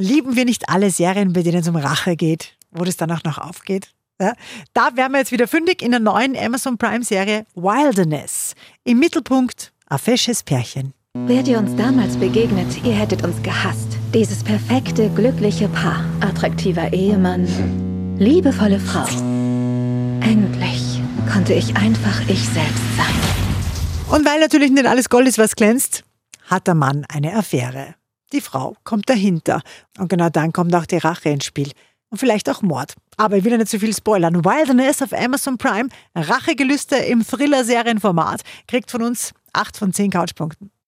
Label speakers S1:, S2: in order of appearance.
S1: lieben wir nicht alle Serien, bei denen es um Rache geht, wo das dann auch noch aufgeht? Ja, da wären wir jetzt wieder fündig in der neuen Amazon Prime-Serie Wilderness. Im Mittelpunkt ein fesches Pärchen.
S2: Wärt ihr uns damals begegnet, ihr hättet uns gehasst. Dieses perfekte, glückliche Paar. Attraktiver Ehemann, liebevolle Frau. Endlich konnte ich einfach ich selbst sein.
S1: Und weil natürlich nicht alles Gold ist, was glänzt, hat der Mann eine Affäre. Die Frau kommt dahinter. Und genau dann kommt auch die Rache ins Spiel. Und vielleicht auch Mord. Aber ich will ja nicht zu viel spoilern. Wilderness auf Amazon Prime, Rachegelüste im Thriller-Serienformat, kriegt von uns 8 von 10 Couchpunkten.